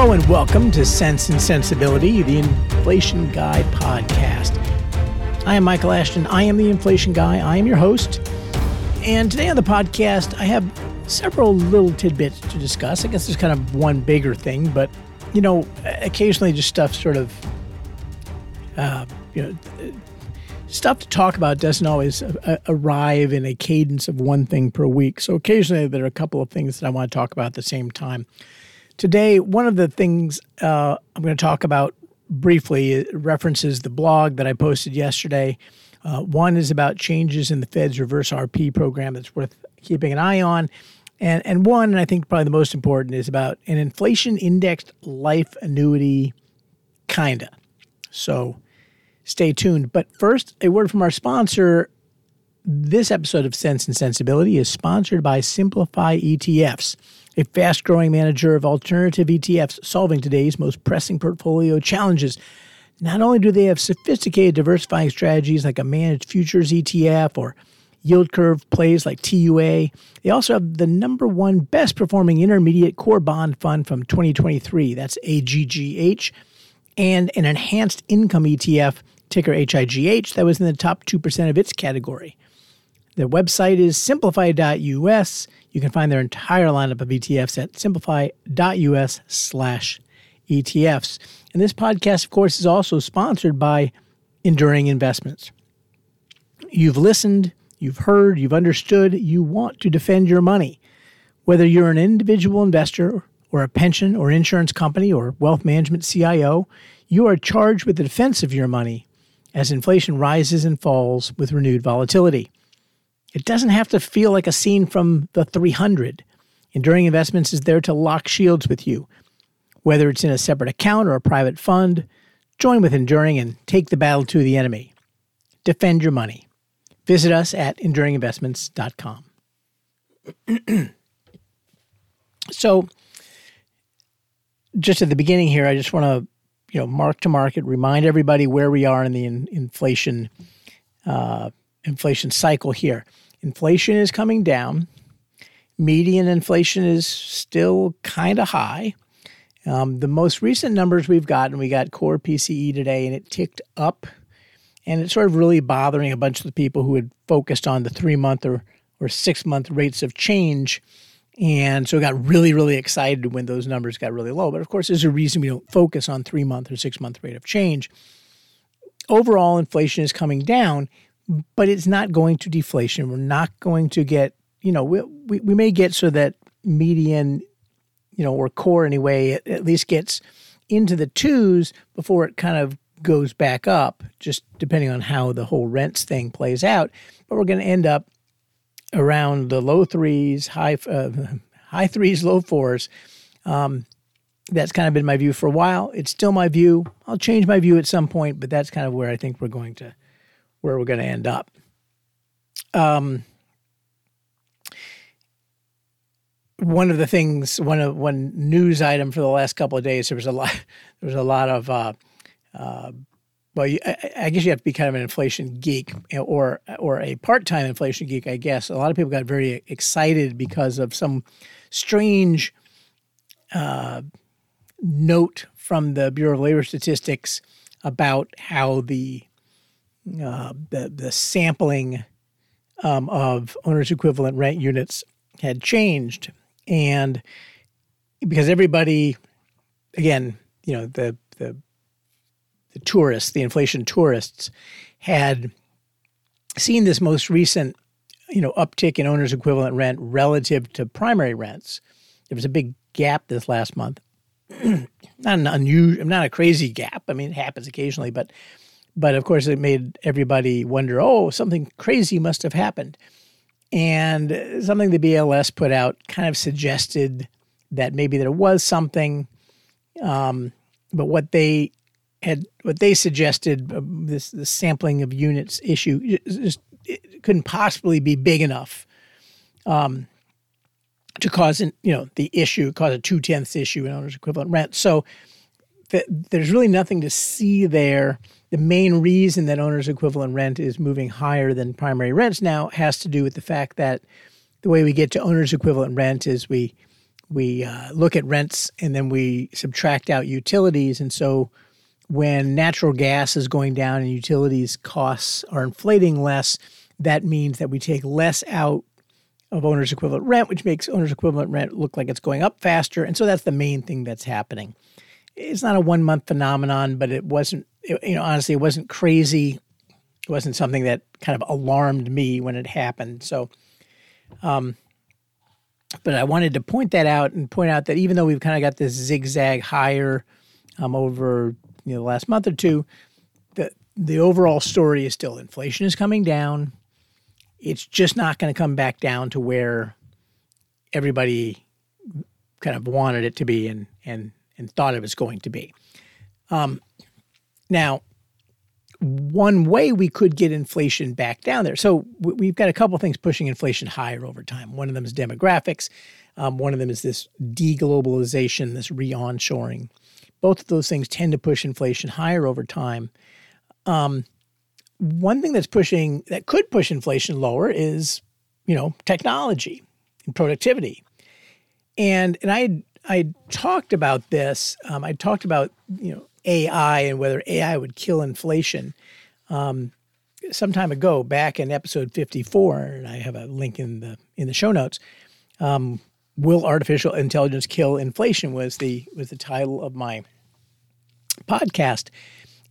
Hello and welcome to Cents and Sensibility, the Inflation Guy podcast. I am Michael Ashton. I am the Inflation Guy. I am your host. And today on the podcast, I have several little tidbits to discuss. I guess there's kind of one bigger thing, but you know, occasionally just stuff sort of, uh, you know, stuff to talk about doesn't always uh, arrive in a cadence of one thing per week. So occasionally there are a couple of things that I want to talk about at the same time. Today, one of the things uh, I'm going to talk about briefly references the blog that I posted yesterday. Uh, one is about changes in the Fed's reverse RP program that's worth keeping an eye on. And, and one, and I think probably the most important, is about an inflation indexed life annuity, kinda. So stay tuned. But first, a word from our sponsor. This episode of Cents and Sensibility is sponsored by Simplify ETFs a fast growing manager of alternative ETFs solving today's most pressing portfolio challenges. Not only do they have sophisticated diversifying strategies like a managed futures ETF or yield curve plays like TUA, they also have the number one best performing intermediate core bond fund from 2023. That's AGGH, and an enhanced income ETF, ticker HIGH, that was in the top 2% of its category. The website is simplify.us. You can find their entire lineup of ETFs at simplify.us slash ETFs. And this podcast, of course, is also sponsored by Enduring Investments. You've listened, you've heard, you've understood, you want to defend your money. Whether you're an individual investor or a pension or insurance company or wealth management CIO, you are charged with the defense of your money as inflation rises and falls with renewed volatility. It doesn't have to feel like a scene from the 300. Enduring Investments is there to lock shields with you. Whether it's in a separate account or a private fund, join with Enduring and take the battle to the enemy. Defend your money. Visit us at enduringinvestments.com. so, just at the beginning here, I just want to, you know, mark to market, remind everybody where we are in the in, inflation uh, inflation cycle here. Inflation is coming down. Median inflation is still kind of high. Um, the most recent numbers we've gotten, we got core PCE today, and it ticked up. And it's sort of really bothering a bunch of the people who had focused on the three month or, or six month rates of change. And so got really, really excited when those numbers got really low. But of course, there's a reason we don't focus on three month or six month rate of change. Overall, inflation is coming down but it's not going to deflation. We're not going to get, you know, we, we, we may get so that median, you know, or core anyway, at, at least gets into the twos before it kind of goes back up, just depending on how the whole rents thing plays out. But we're going to end up around the low threes, high uh, high threes, low fours. Um, that's kind of been my view for a while. It's still my view. I'll change my view at some point, but that's kind of where I think we're going to where we're going to end up. Um, one of the things, one of one news item for the last couple of days, there was a lot, there was a lot of, uh, uh, well, I, I, guess you have to be kind of an inflation geek or or a part time inflation geek. I guess a lot of people got very excited because of some strange uh, note from the Bureau of Labor Statistics about how the uh, the the sampling um, of owners equivalent rent units had changed, and because everybody, again, you know, the the the tourists, the inflation tourists, had seen this most recent, you know, uptick in owners equivalent rent relative to primary rents. There was a big gap this last month. not an unusual, not a crazy gap. I mean, it happens occasionally, but but of course, it made everybody wonder oh, something crazy must have happened. And something the BLS put out kind of suggested that maybe there was something. Um, but what they had, what they suggested, uh, this the sampling of units issue, just couldn't possibly be big enough um, to cause an, you know the issue, cause a two tenths issue in owners equivalent rent. So th- there's really nothing to see there the main reason that owner's equivalent rent is moving higher than primary rents now has to do with the fact that the way we get to owner's equivalent rent is we we uh, look at rents and then we subtract out utilities. And so when natural gas is going down and utilities costs are inflating less, that means that we take less out of owner's equivalent rent, which makes owner's equivalent rent look like it's going up faster. And so that's the main thing that's happening. It's not a one month phenomenon, but it wasn't, you know, honestly, it wasn't crazy. It wasn't something that kind of alarmed me when it happened. So, um, but I wanted to point that out and point out that even though we've kind of got this zigzag higher um, over you know the last month or two, the the overall story is still inflation is coming down. It's just not going to come back down to where everybody kind of wanted it to be and and and thought it was going to be. Um, now, one way we could get inflation back down there. So we've got a couple things pushing inflation higher over time. One of them is demographics. Um, one of them is this deglobalization, this re-onshoring. Both of those things tend to push inflation higher over time. Um, one thing that's pushing that could push inflation lower is, you know, technology and productivity. And and I I talked about this. Um, I talked about you know AI and whether AI would kill inflation. Um, some time ago, back in episode 54, and I have a link in the in the show notes. Um, Will artificial intelligence kill inflation? Was the was the title of my podcast,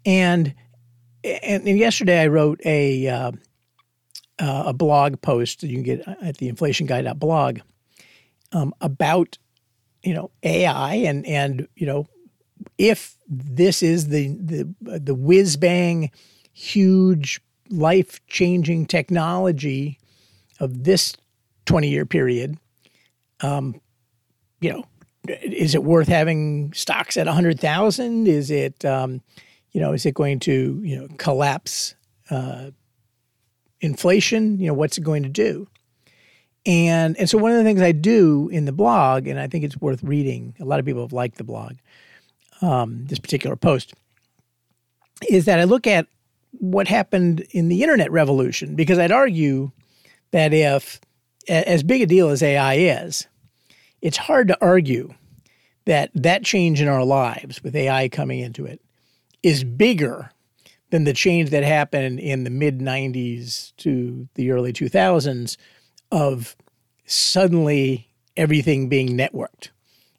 and and, and yesterday I wrote a uh, uh, a blog post that you can get at the inflationguy.blog um, about you know AI and and you know if this is the the the whiz bang huge life changing technology of this 20 year period um you know is it worth having stocks at 100,000 is it um you know is it going to you know collapse uh inflation? You know what's it going to do and and so one of the things I do in the blog and I think it's worth reading a lot of people have liked the blog um, this particular post, is that I look at what happened in the internet revolution because I'd argue that if as big a deal as AI is, it's hard to argue that that change in our lives with AI coming into it is bigger than the change that happened in the mid 90s to the early 2000s of suddenly everything being networked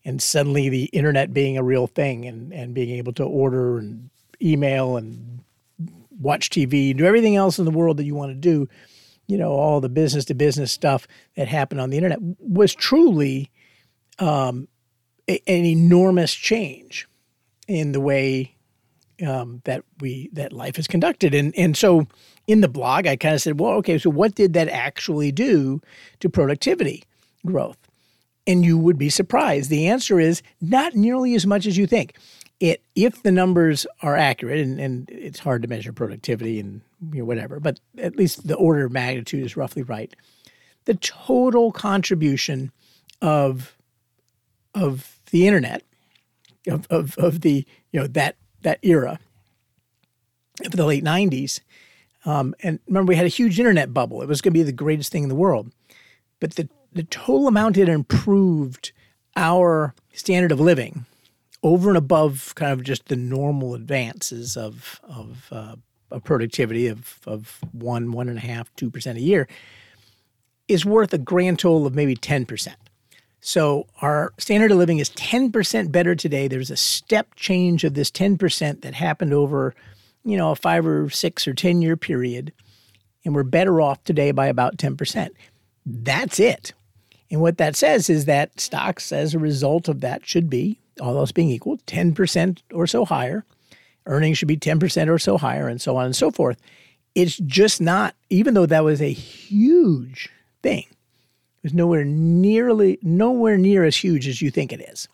and suddenly the internet being a real thing and, and being able to order and email and watch TV, do everything else in the world that you want to do, you know, all the business to business stuff that happened on the internet was truly um, a, an enormous change in the way um, that we that life is conducted. And and so in the blog, I kind of said, well, okay, so what did that actually do to productivity growth? And you would be surprised. The answer is not nearly as much as you think. It if the numbers are accurate, and, and it's hard to measure productivity and you know, whatever, but at least the order of magnitude is roughly right. The total contribution of of the internet, of, of, of the you know that that era of the late '90s, um, and remember we had a huge internet bubble. It was going to be the greatest thing in the world, but the the total amount it improved our standard of living over and above kind of just the normal advances of of, uh, of productivity of of one one and a half two percent a year is worth a grand total of maybe ten percent. So our standard of living is ten percent better today. There's a step change of this ten percent that happened over, you know, a five or six or ten year period, and we're better off today by about ten percent. That's it. And what that says is that stocks, as a result of that, should be, all else being equal, 10% or so higher. Earnings should be 10% or so higher, and so on and so forth. It's just not, even though that was a huge thing, it was nowhere nearly, nowhere near as huge as you think it is.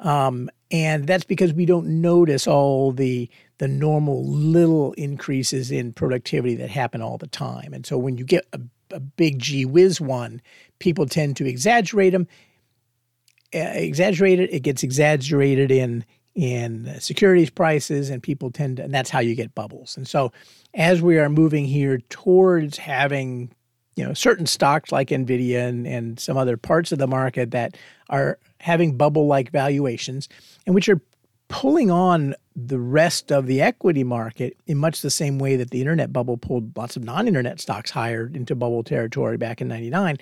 Um, and that's because we don't notice all the the normal little increases in productivity that happen all the time. And so when you get a, a big G whiz one, people tend to exaggerate them. Uh, exaggerate it, it gets exaggerated in in securities prices, and people tend to, and that's how you get bubbles. And so, as we are moving here towards having you know certain stocks like Nvidia and, and some other parts of the market that are having bubble like valuations and which are pulling on the rest of the equity market in much the same way that the internet bubble pulled lots of non-internet stocks higher into bubble territory back in 99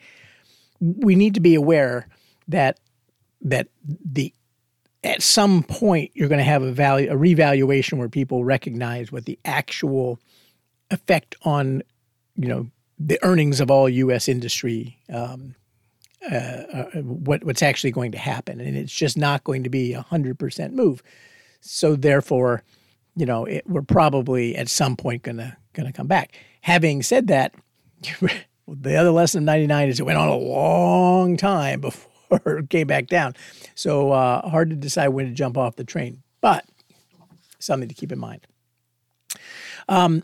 we need to be aware that that the at some point you're going to have a value a revaluation where people recognize what the actual effect on you know the earnings of all U.S. industry, um, uh, uh, what what's actually going to happen, and it's just not going to be a hundred percent move. So therefore, you know, it, we're probably at some point gonna gonna come back. Having said that, the other lesson of '99 is it went on a long time before it came back down. So uh, hard to decide when to jump off the train, but something to keep in mind. Um,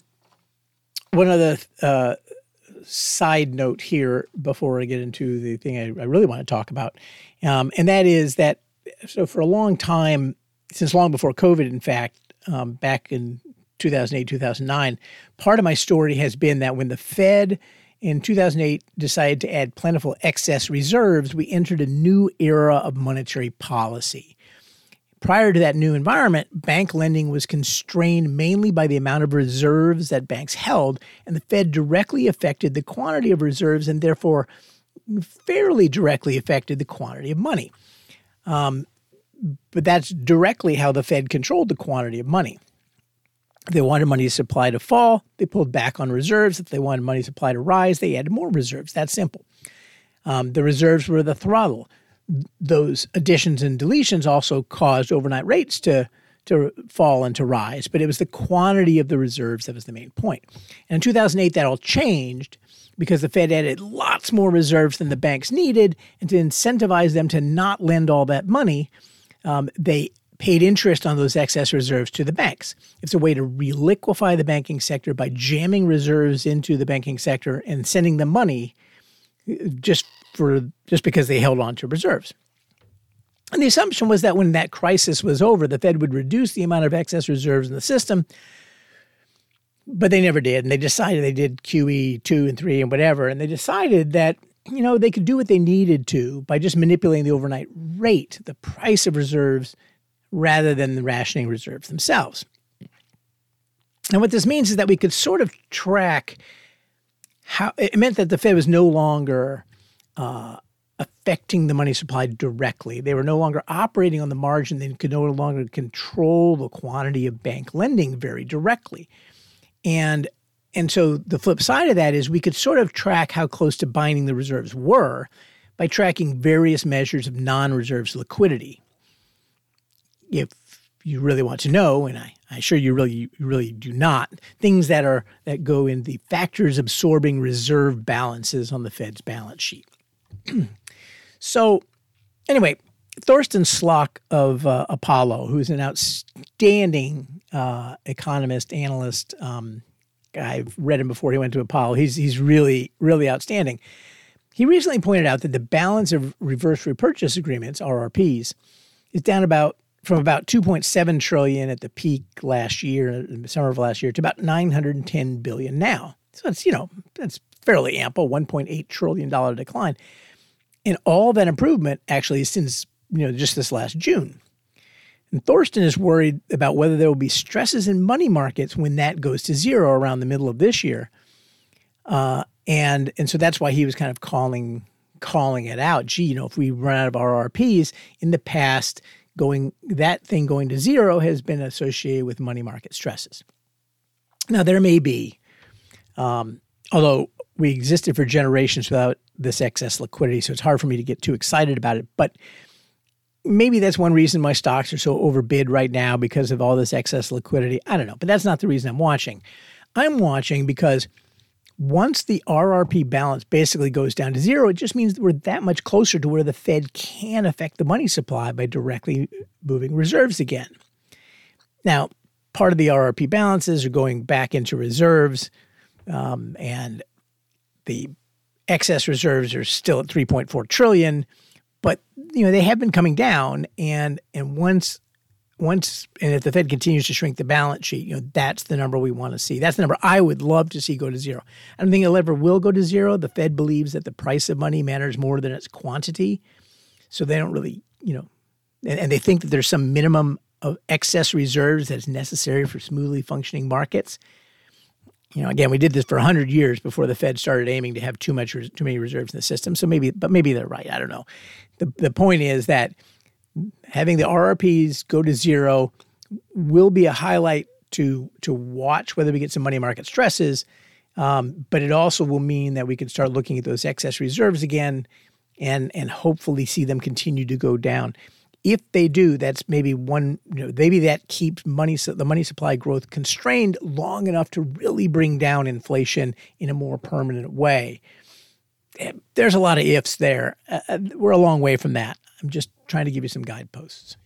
one of the uh, side note here before I get into the thing I, I really want to talk about, um, and that is that so for a long time, since long before COVID, in fact, um, back in 2008, 2009, part of my story has been that when the Fed in 2008 decided to add plentiful excess reserves, we entered a new era of monetary policy. Prior to that new environment, bank lending was constrained mainly by the amount of reserves that banks held, and the Fed directly affected the quantity of reserves and therefore fairly directly affected the quantity of money. Um, but that's directly how the Fed controlled the quantity of money. If they wanted money supply to fall, they pulled back on reserves. If they wanted money supply to rise, they added more reserves. That's simple. Um, the reserves were the throttle those additions and deletions also caused overnight rates to to fall and to rise, but it was the quantity of the reserves that was the main point. And in 2008, that all changed because the Fed added lots more reserves than the banks needed, and to incentivize them to not lend all that money, um, they paid interest on those excess reserves to the banks. It's a way to reliquify the banking sector by jamming reserves into the banking sector and sending them money just for just because they held on to reserves. And the assumption was that when that crisis was over, the Fed would reduce the amount of excess reserves in the system. But they never did. And they decided they did QE two and three and whatever. And they decided that, you know, they could do what they needed to by just manipulating the overnight rate, the price of reserves, rather than the rationing reserves themselves. And what this means is that we could sort of track how it meant that the Fed was no longer uh, affecting the money supply directly. They were no longer operating on the margin. They could no longer control the quantity of bank lending very directly. And and so the flip side of that is we could sort of track how close to binding the reserves were by tracking various measures of non-reserves liquidity. If you really want to know, and I, I assure you really you really do not, things that are that go in the factors absorbing reserve balances on the Fed's balance sheet. So, anyway, Torsten Slok of uh, Apollo, who's an outstanding uh, economist, analyst. Um, I've read him before he went to Apollo. He's he's really really outstanding. He recently pointed out that the balance of reverse repurchase agreements (RRPs) is down about from about 2.7 trillion at the peak last year, in the summer of last year, to about 910 billion now. So it's you know that's fairly ample, 1.8 trillion dollar decline. And all that improvement actually since you know just this last June. And Torsten is worried about whether there will be stresses in money markets when that goes to zero around the middle of this year. Uh, and and so that's why he was kind of calling calling it out. Gee, you know, if we run out of RRPs in the past, going that thing going to zero has been associated with money market stresses. Now there may be, um, although we existed for generations without this excess liquidity. So it's hard for me to get too excited about it. But maybe that's one reason my stocks are so overbid right now because of all this excess liquidity. I don't know. But that's not the reason I'm watching. I'm watching because once the RRP balance basically goes down to zero, it just means we're that much closer to where the Fed can affect the money supply by directly moving reserves again. Now, part of the RRP balances are going back into reserves, um, and the excess reserves are still at 3.4 trillion, but you know they have been coming down, and and once once and if the Fed continues to shrink the balance sheet, you know, that's the number we want to see. That's the number I would love to see go to zero. I don't think it ever will go to zero. The Fed believes that the price of money matters more than its quantity. So they don't really, you know, and, and they think that there's some minimum of excess reserves that's necessary for smoothly functioning markets. You know, again, we did this for 100 years before the Fed started aiming to have too much too many reserves in the system. So maybe, but maybe they're right. I don't know. The the point is that having the RRPs go to zero will be a highlight to to watch whether we get some money market stresses. Um, but it also will mean that we can start looking at those excess reserves again, and and hopefully see them continue to go down. If they do, that's maybe one. You know, maybe that keeps money the money supply growth constrained long enough to really bring down inflation in a more permanent way. Eh, there's a lot of ifs there. Uh, uh we're a long way from that. I'm just trying to give you some guideposts.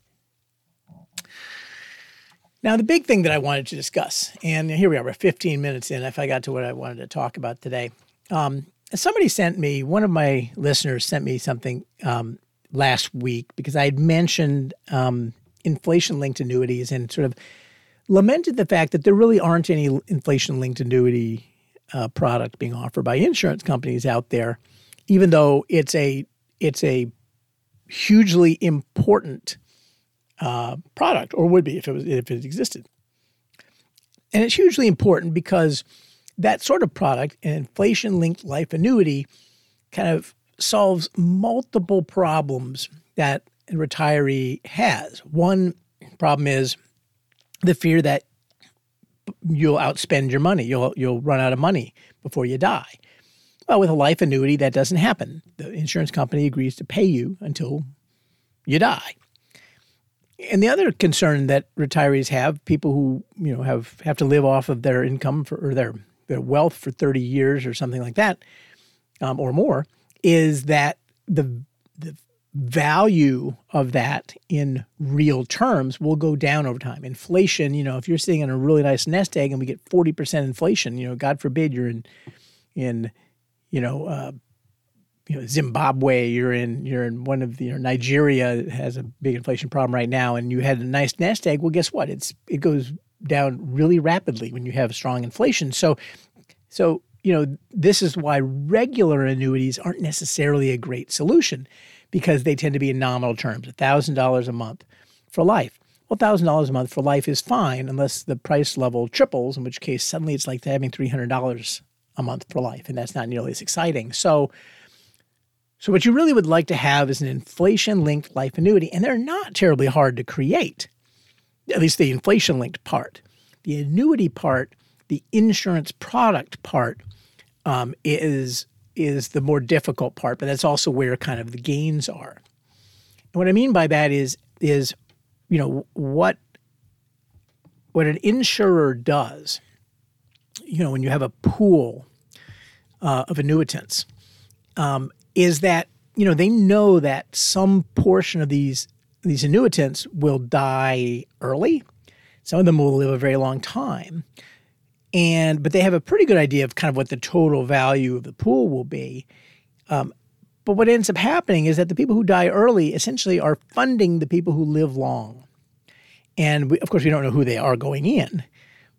Now, the big thing that I wanted to discuss, and here we are, we're 15 minutes in. If I got to what I wanted to talk about today, um, somebody sent me, one of my listeners sent me something um, last week because I had mentioned um, inflation linked annuities and sort of lamented the fact that there really aren't any inflation linked annuity uh, product being offered by insurance companies out there, even though it's a it's a hugely important uh, product, or would be if it was if it existed. And it's hugely important because that sort of product, an inflation-linked life annuity, kind of solves multiple problems that a retiree has. One problem is the fear that you'll outspend your money. You'll you'll run out of money before you die. Well, with a life annuity, that doesn't happen. The insurance company agrees to pay you until you die. And the other concern that retirees have, people who you know have have to live off of their income for, or their their wealth for thirty years or something like that, um, or more, is that the the value of that in real terms will go down over time. Inflation, you know, if you're sitting in a really nice nest egg and we get 40% inflation, you know, God forbid you're in in you know, uh, you know Zimbabwe, you're in you're in one of the you know, Nigeria has a big inflation problem right now, and you had a nice nest egg. Well, guess what? It's it goes down really rapidly when you have strong inflation. So, so you know this is why regular annuities aren't necessarily a great solution because they tend to be in nominal terms, thousand dollars a month for life. Well, thousand dollars a month for life is fine unless the price level triples, in which case suddenly it's like having three hundred dollars a month for life, and that's not nearly as exciting. So, so what you really would like to have is an inflation-linked life annuity, and they're not terribly hard to create. At least the inflation-linked part. The annuity part, the insurance product part, um, is is the more difficult part, but that's also where kind of the gains are. And what I mean by that is is you know what what an insurer does you know, when you have a pool uh, of annuitants, um, is that you know they know that some portion of these these annuitants will die early. Some of them will live a very long time, and but they have a pretty good idea of kind of what the total value of the pool will be. Um, but what ends up happening is that the people who die early essentially are funding the people who live long. And we, of course, we don't know who they are going in.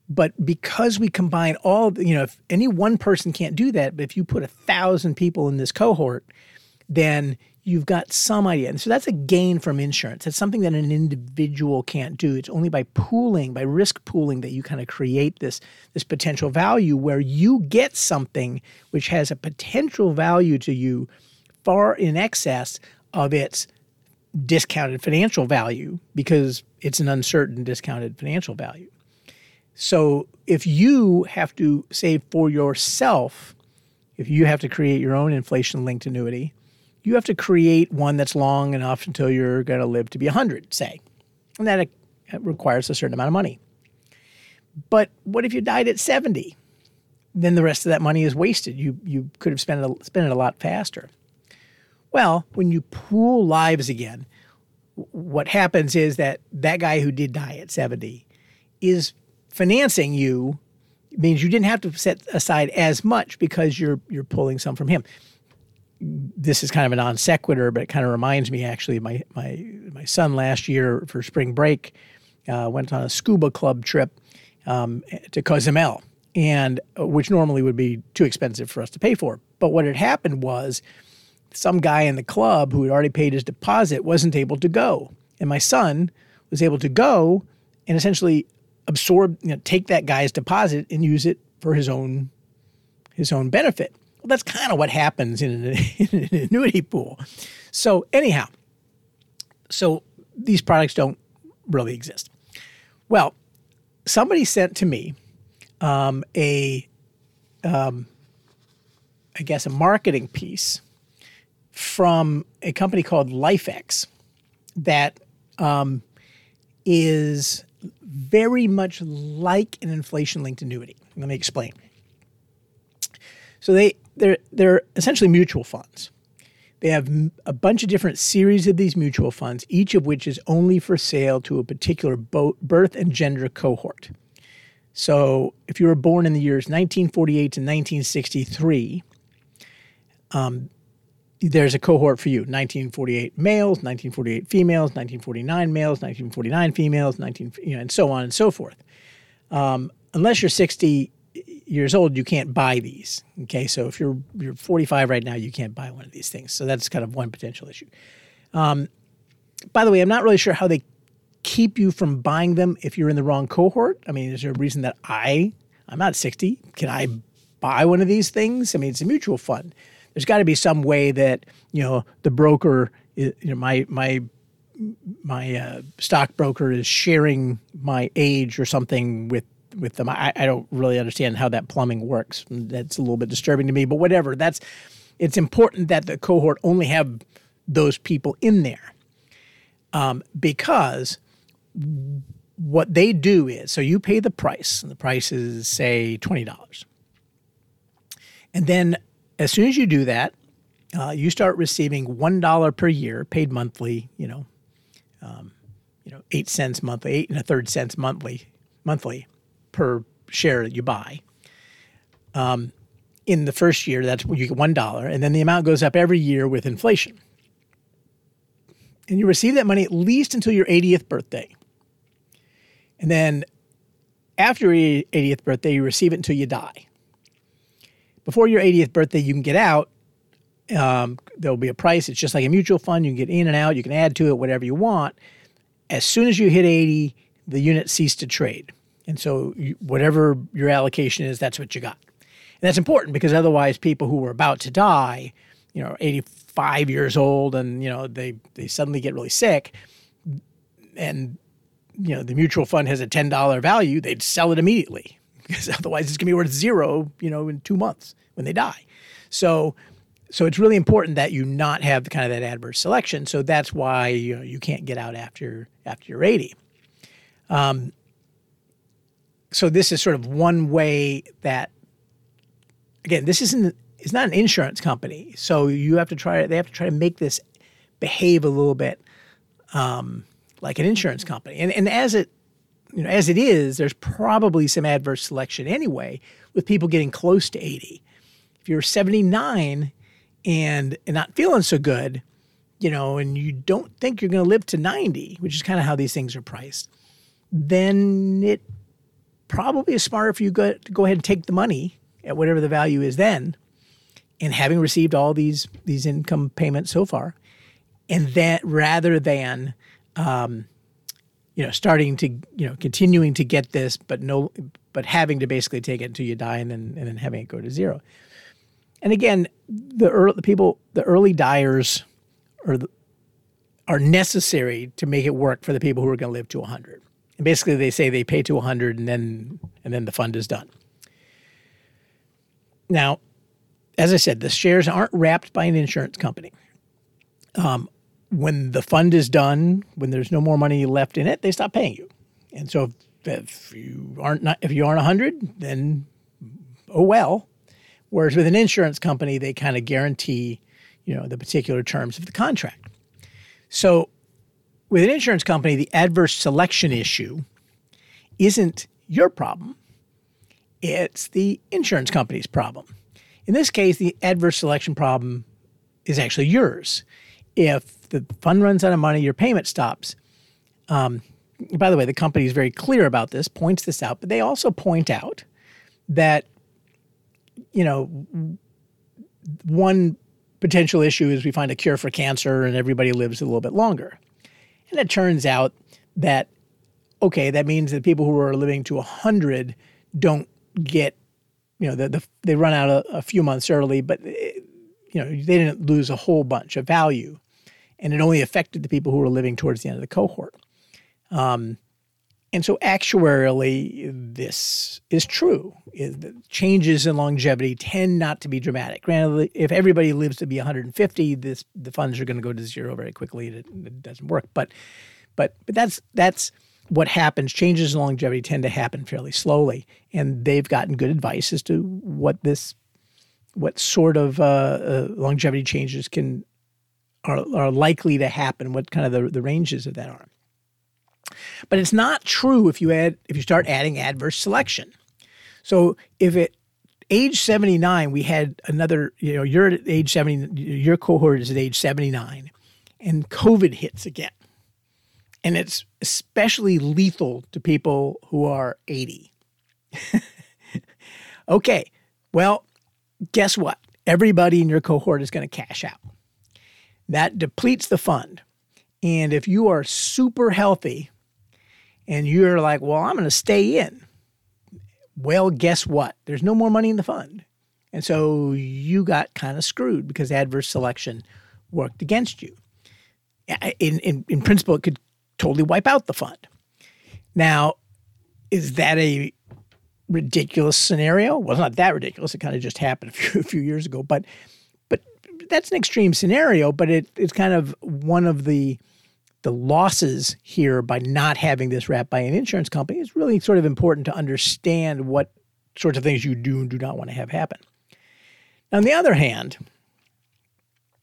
But because we combine all, you know, if any one person can't do that, but if you put a thousand people in this cohort, then you've got some idea. And so that's a gain from insurance. It's something that an individual can't do. It's only by pooling, by risk pooling, that you kind of create this, this potential value where you get something which has a potential value to you far in excess of its discounted financial value because it's an uncertain discounted financial value. So if you have to save for yourself, if you have to create your own inflation linked annuity, you have to create one that's long enough until you're going to live to be 100, say. And that uh, requires a certain amount of money. But what if you died at 70? Then the rest of that money is wasted. You, you could have spent it, spent it a lot faster. Well, when you pool lives again, what happens is that that guy who did die at 70 is financing you means you didn't have to set aside as much because you're you're pulling some from him. This is kind of a non sequitur, but it kind of reminds me actually my my my son last year for spring break uh, went on a scuba club trip um, to Cozumel, and uh, which normally would be too expensive for us to pay for. But what had happened was some guy in the club who had already paid his deposit wasn't able to go, and my son was able to go and essentially absorb, you know, take that guy's deposit and use it for his own his own benefit. Well, that's kind of what happens in an, in an annuity pool. So anyhow, so these products don't really exist. Well, somebody sent to me um, a, um, I guess, a marketing piece from a company called LifeX that um, is very much like an inflation-linked annuity. Let me explain. So they they're they're essentially mutual funds. They have a bunch of different series of these mutual funds, each of which is only for sale to a particular birth and gender cohort. So if you were born in the years 1948 to 1963, um, there's a cohort for you 1948 males 1948 females 1949 males 1949 females 19 you know and so on and so forth um, unless you're 60 years old, you can't buy these. Okay, so if you're you're 45 right now, you can't buy one of these things. So that's kind of one potential issue. Um, by the way, I'm not really sure how they keep you from buying them if you're in the wrong cohort. I mean, is there a reason that I I'm not 60? Can I buy one of these things? I mean, it's a mutual fund. There's got to be some way that you know the broker, you know, my my my uh, stockbroker is sharing my age or something with with them. I, I don't really understand how that plumbing works. That's a little bit disturbing to me, but whatever. That's it's important that the cohort only have those people in there um, because what they do is so you pay the price, and the price is say twenty dollars, and then as soon as you do that, uh, you start receiving one dollar per year, paid monthly. You know, um, you know, eight cents monthly, eight and a third cents monthly, monthly per share that you buy. Um, in the first year, that's you get one dollar, and then the amount goes up every year with inflation. And you receive that money at least until your 80th birthday. And then after your 80th birthday, you receive it until you die. Before your 80th birthday, you can get out. Um, there'll be a price. It's just like a mutual fund. You can get in and out. You can add to it whatever you want. As soon as you hit 80, the units cease to trade. And so, you, whatever your allocation is, that's what you got. And that's important because otherwise, people who are about to die, you know, 85 years old, and you know they they suddenly get really sick, and you know the mutual fund has a ten dollar value, they'd sell it immediately because otherwise it's going to be worth zero, you know, in two months when they die. So. So it's really important that you not have the kind of that adverse selection. So that's why you know, you can't get out after after you're 80. Um, so this is sort of one way that again this isn't it's not an insurance company. So you have to try they have to try to make this behave a little bit um, like an insurance company. And, and as it you know as it is there's probably some adverse selection anyway with people getting close to 80 if you're 79 and, and not feeling so good you know and you don't think you're going to live to 90 which is kind of how these things are priced then it probably is smarter for you go, go ahead and take the money at whatever the value is then, and having received all these these income payments so far, and that rather than um, you know starting to you know continuing to get this, but no, but having to basically take it until you die and then and then having it go to zero. And again, the early, the people, the early dyers, are the, are necessary to make it work for the people who are going to live to 100. Basically, they say they pay to 100 and then and then the fund is done. Now, as I said, the shares aren't wrapped by an insurance company. Um, when the fund is done, when there's no more money left in it, they stop paying you. And so, if, if you aren't not, if you aren't 100, then oh well. Whereas with an insurance company, they kind of guarantee, you know, the particular terms of the contract. So with an insurance company, the adverse selection issue isn't your problem, it's the insurance company's problem. In this case, the adverse selection problem is actually yours. If the fund runs out of money, your payment stops, um, by the way, the company is very clear about this, points this out, but they also point out that, you know, one potential issue is we find a cure for cancer and everybody lives a little bit longer. And it turns out that, okay, that means that people who are living to 100 don't get, you know, the, the, they run out a, a few months early, but, you know, they didn't lose a whole bunch of value. And it only affected the people who were living towards the end of the cohort. Um, and so actuarially, this is true. Changes in longevity tend not to be dramatic. Granted, if everybody lives to be 150, this the funds are going to go to zero very quickly. It, it doesn't work. But but but that's that's what happens. Changes in longevity tend to happen fairly slowly, and they've gotten good advice as to what this what sort of uh, uh, longevity changes can are, are likely to happen. What kind of the, the ranges of that are. But it's not true if you add if you start adding adverse selection. So if at age 79 we had another, you know, you're at age 70, your cohort is at age 79, and COVID hits again. And it's especially lethal to people who are 80. okay, well, guess what? Everybody in your cohort is going to cash out. That depletes the fund. And if you are super healthy, and you're like, well, I'm going to stay in. Well, guess what? There's no more money in the fund. And so you got kind of screwed because adverse selection worked against you. In, in, in principle, it could totally wipe out the fund. Now, is that a ridiculous scenario? Well, it's not that ridiculous. It kind of just happened a few, a few years ago, but but that's an extreme scenario. But it, it's kind of one of the the losses here by not having this wrapped by an insurance company is really sort of important to understand what sorts of things you do and do not want to have happen. Now, on the other hand,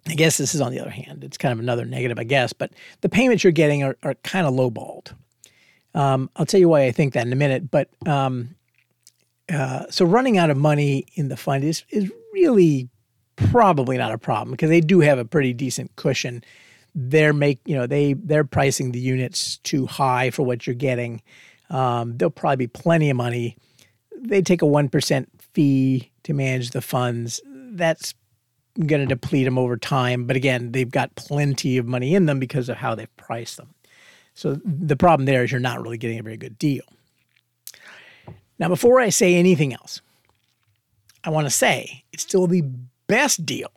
I guess this is on the other hand, it's kind of another negative, I guess, but the payments you're getting are, are kind of lowballed. Um, I'll tell you why I think that in a minute, but um, uh, so running out of money in the fund is is really probably not a problem because they do have a pretty decent cushion they're make you know they they're pricing the units too high for what you're getting. Um, there'll probably be plenty of money. They take a one percent fee to manage the funds. That's going to deplete them over time. But again, they've got plenty of money in them because of how they've priced them. So the problem there is you're not really getting a very good deal. Now, before I say anything else, I want to say it's still the best deal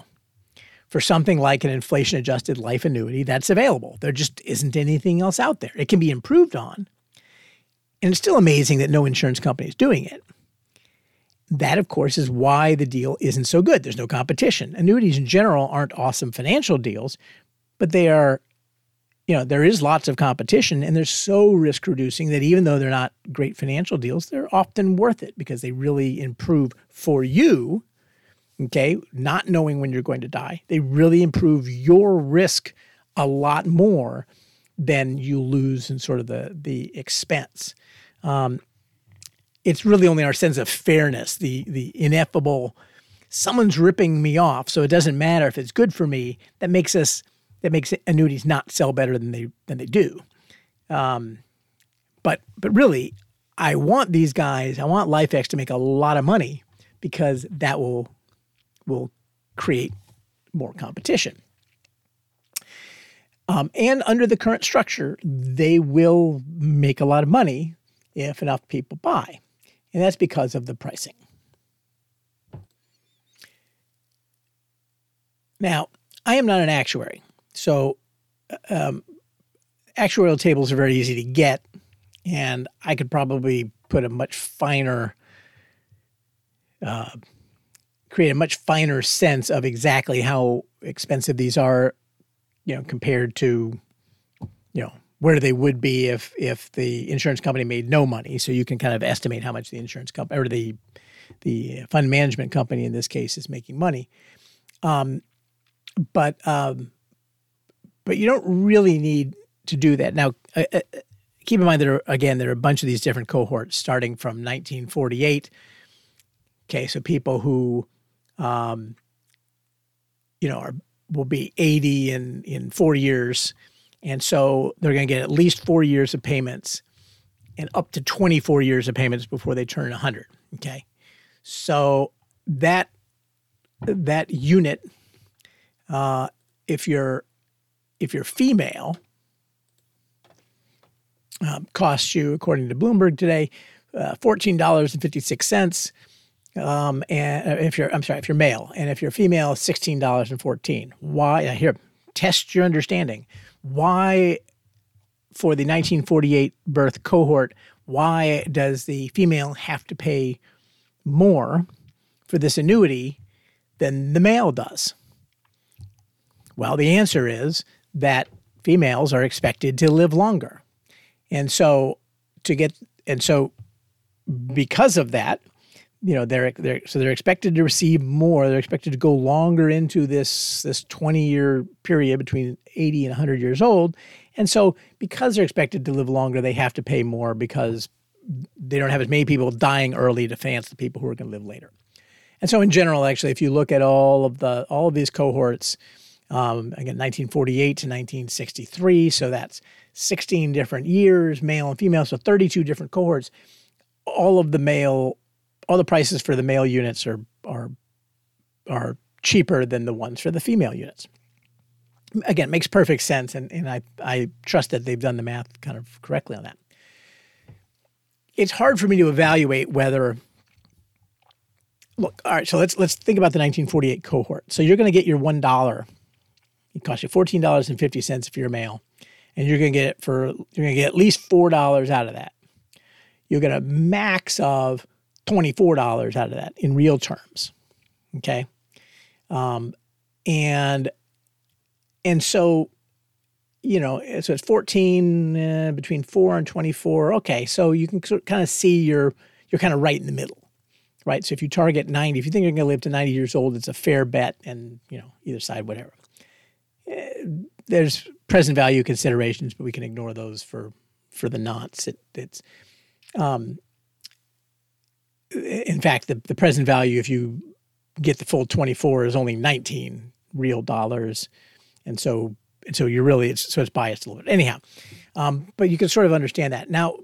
for something like an inflation adjusted life annuity that's available. There just isn't anything else out there. It can be improved on. And it's still amazing that no insurance company is doing it. That, of course, is why the deal isn't so good. There's no competition. Annuities in general aren't awesome financial deals, but they are, you know, there is lots of competition and they're so risk reducing that even though they're not great financial deals, they're often worth it because they really improve for you okay, not knowing when you're going to die. They really improve your risk a lot more than you lose in sort of the the expense. Um, it's really only our sense of fairness, the the ineffable. Someone's ripping me off, so it doesn't matter if it's good for me. That makes us that makes annuities not sell better than they than they do. Um, but but really, I want these guys. I want LifeX to make a lot of money because that will will create more competition. Um, and under the current structure, they will make a lot of money if enough people buy. And that's because of the pricing. Now, I am not an actuary. So, um, actuarial tables are very easy to get. And I could probably put a much finer uh, create a much finer sense of exactly how expensive these are, you know, compared to, you know, where they would be if if the insurance company made no money. So you can kind of estimate how much the insurance company or the the fund management company in this case is making money. Um, but um, but you don't really need to do that now. Uh, uh, keep in mind that are, again there are a bunch of these different cohorts starting from 1948. Okay, so people who um, you know, are, will be 80 in, in four years. And so they're going to get at least four years of payments and up to 24 years of payments before they turn 100. Okay. So that, that unit, uh, if you're, if you're female, um, costs you, according to Bloomberg today, uh, $14.56. Um, and uh, if you're, I'm sorry, if you're male, and if you're female, sixteen dollars and fourteen. Why? Here, test your understanding. Why, for the 1948 birth cohort, why does the female have to pay more for this annuity than the male does? Well, the answer is that females are expected to live longer. And so to get and so because of that, you know, they're they're so they're expected to receive more. They're expected to go longer into this this 20 year period between 80 and 100 years old. And so because they're expected to live longer, they have to pay more because they don't have as many people dying early to finance the people who are going to live later. And so, in general, actually, if you look at all of the all of these cohorts, um, again, 1948 to 1963, so that's 16 different years, male and female, so 32 different cohorts. All of the male, all the prices for the male units are are are cheaper than the ones for the female units. Again, makes perfect sense, and, and I, I trust that they've done the math kind of correctly on that. It's hard for me to evaluate whether look, all right, so let's let's think about the 1948 cohort. So you're going to get your one dollar. It costs you fourteen dollars and fifty cents if you're male, and you're going to get it for you're to get at least four dollars out of that. You'll get a max of twenty four dollars out of that in real terms. Okay, um, and and so you know so it's 14 uh, between 4 and 24 okay so you can kind of see you're you're kind of right in the middle right? So if you target 90, if you think you're going to live to 90 years old, it's a fair bet, and you know either side, whatever. Eh, there's present value considerations, but we can ignore those for for the nonce. It, it's, um, in fact, the the present value if you get the full 24 is only 19 real dollars, and so and so you're really it's so it's biased a little bit. Anyhow, um, but you can sort of understand that now.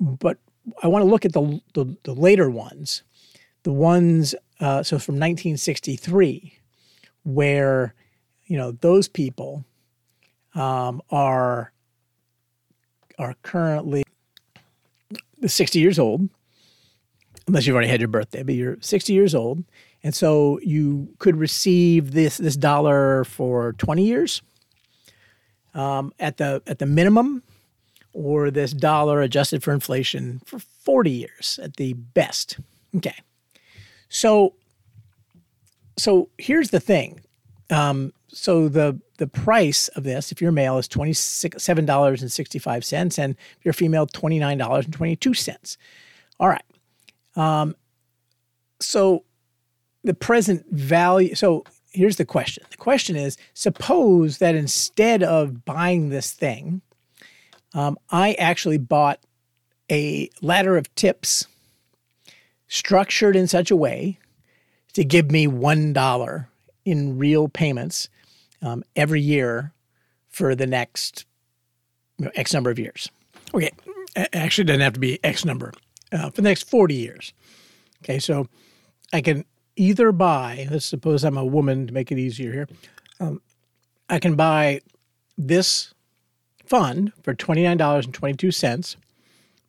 But I want to look at the, the, the later ones the ones uh, so from 1963 where you know those people um, are are currently the 60 years old unless you've already had your birthday but you're 60 years old and so you could receive this this dollar for 20 years um, at the at the minimum or this dollar adjusted for inflation for 40 years at the best okay so, so here's the thing. Um, so the the price of this, if you're male, is twenty seven dollars and sixty five cents, and if you're female, twenty nine dollars and twenty two cents. All right. Um, so the present value. So here's the question. The question is: Suppose that instead of buying this thing, um, I actually bought a ladder of TIPS structured in such a way to give me $1 in real payments um, every year for the next you know, X number of years. Okay, actually, doesn't have to be X number, uh, for the next 40 years. Okay, so I can either buy, let's suppose I'm a woman to make it easier here, um, I can buy this fund for $29.22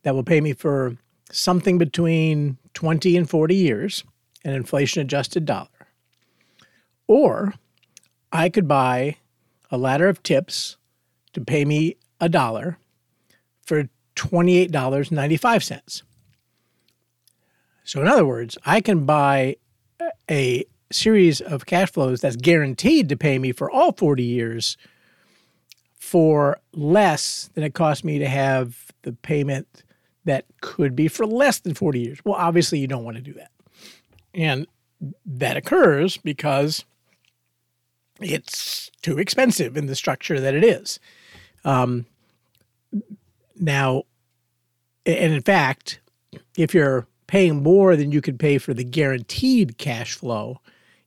that will pay me for something between 20 and 40 years, an inflation adjusted dollar. Or I could buy a ladder of TIPS to pay me a dollar for $28.95. So, in other words, I can buy a series of cash flows that's guaranteed to pay me for all 40 years for less than it cost me to have the payment that could be for less than 40 years. Well, obviously, you don't want to do that. And that occurs because it's too expensive in the structure that it is. Um, now, and in fact, if you're paying more than you could pay for the guaranteed cash flow,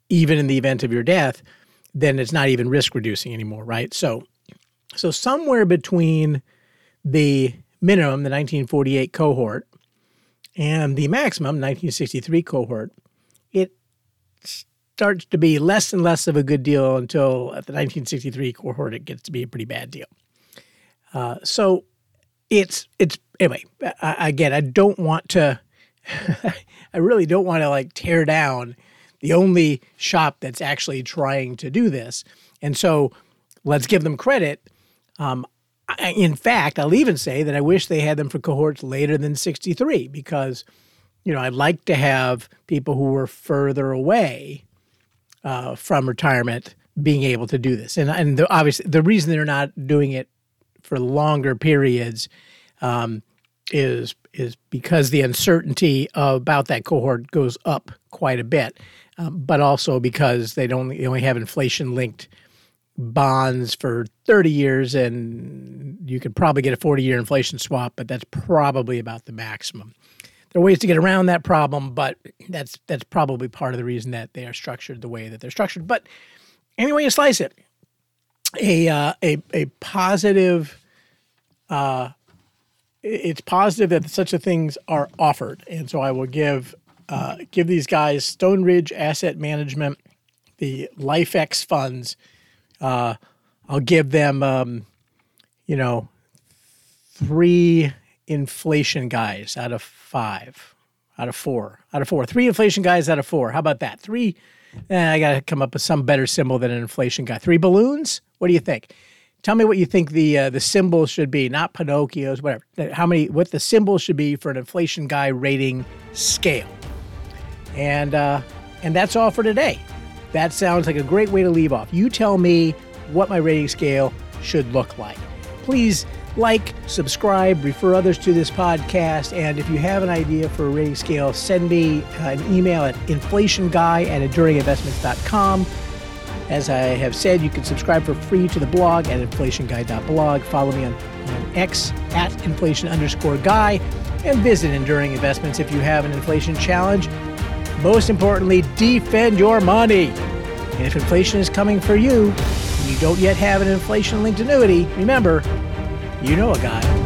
even in the event of your death, then it's not even risk reducing anymore, right? So, So somewhere between the minimum, the 1948 cohort, and the maximum, 1963 cohort, it starts to be less and less of a good deal until at the 1963 cohort it gets to be a pretty bad deal. Uh, so it's it's anyway. I, again, I don't want to. I really don't want to like tear down the only shop that's actually trying to do this, and so let's give them credit. Um, I, in fact, I'll even say that I wish they had them for cohorts later than 63 because, you know, I'd like to have people who were further away uh, from retirement being able to do this. And and the, obviously the reason they're not doing it for longer periods um, is is because the uncertainty about that cohort goes up quite a bit, um, but also because they don't they only have inflation linked bonds for 30 years and you could probably get a 40 year inflation swap but that's probably about the maximum there are ways to get around that problem, but that's that's probably part of the reason that they are structured the way that they're structured. But anyway, you slice it, a uh, a a positive. Uh, it's positive that such a things are offered, and so I will give uh, give these guys Stone Ridge Asset Management, the LifeX funds. Uh, I'll give them, um, you know, three inflation guys out of five, out of four, out of four, three inflation guys out of four. How about that? Three. Eh, I got to come up with some better symbol than an inflation guy. Three balloons. What do you think? Tell me what you think the uh, the symbol should be, not Pinocchio's, whatever. How many? What the symbol should be for an inflation guy rating scale. And uh, and that's all for today. That sounds like a great way to leave off. You tell me what my rating scale should look like. Please like, subscribe, refer others to this podcast. And if you have an idea for a rating scale, send me an email at inflationguy at enduringinvestments.com. As I have said, you can subscribe for free to the blog at inflationguy.blog. Follow me on, on X at inflation underscore guy and visit Enduring Investments if you have an inflation challenge. Most importantly, defend your money. And if inflation is coming for you, and you don't yet have an inflation linked annuity, remember, you know a guy.